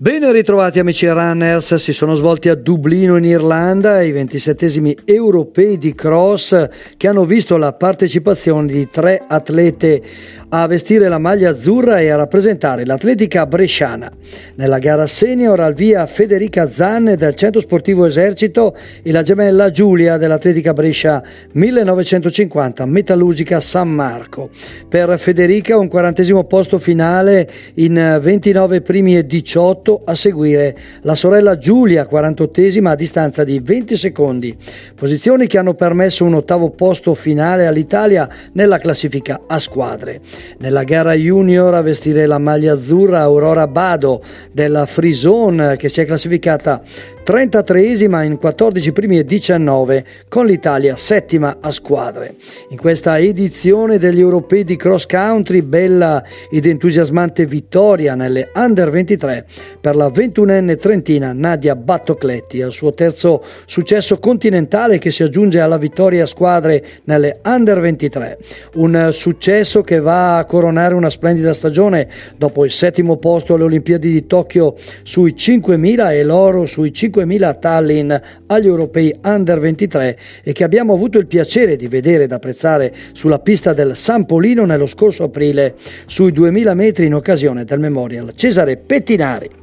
Ben ritrovati amici runners, si sono svolti a Dublino in Irlanda i 27 europei di cross che hanno visto la partecipazione di tre atlete a vestire la maglia azzurra e a rappresentare l'atletica bresciana. Nella gara senior al via Federica Zanne del Centro Sportivo Esercito e la gemella Giulia dell'Atletica Brescia 1950 Metallurgica San Marco. Per Federica un quarantesimo posto finale in 29 primi e 18 8 a seguire la sorella Giulia 48esima a distanza di 20 secondi, posizioni che hanno permesso un ottavo posto finale all'Italia nella classifica a squadre. Nella gara junior a vestire la maglia azzurra Aurora Bado della Frison che si è classificata 33esima in 14 primi e 19 con l'Italia settima a squadre. In questa edizione degli europei di cross country bella ed entusiasmante vittoria nelle under 23 per la 21enne trentina Nadia Battocletti al suo terzo successo continentale che si aggiunge alla vittoria a squadre nelle under 23. Un successo che va a coronare una splendida stagione dopo il settimo posto alle Olimpiadi di Tokyo sui 5.000 e l'oro sui 5.000 a Tallinn agli europei under 23 e che abbiamo avuto il piacere di vedere ed apprezzare sulla pista del San Polino nello scorso aprile sui 2000 metri in occasione del Memorial Cesare Pettinari.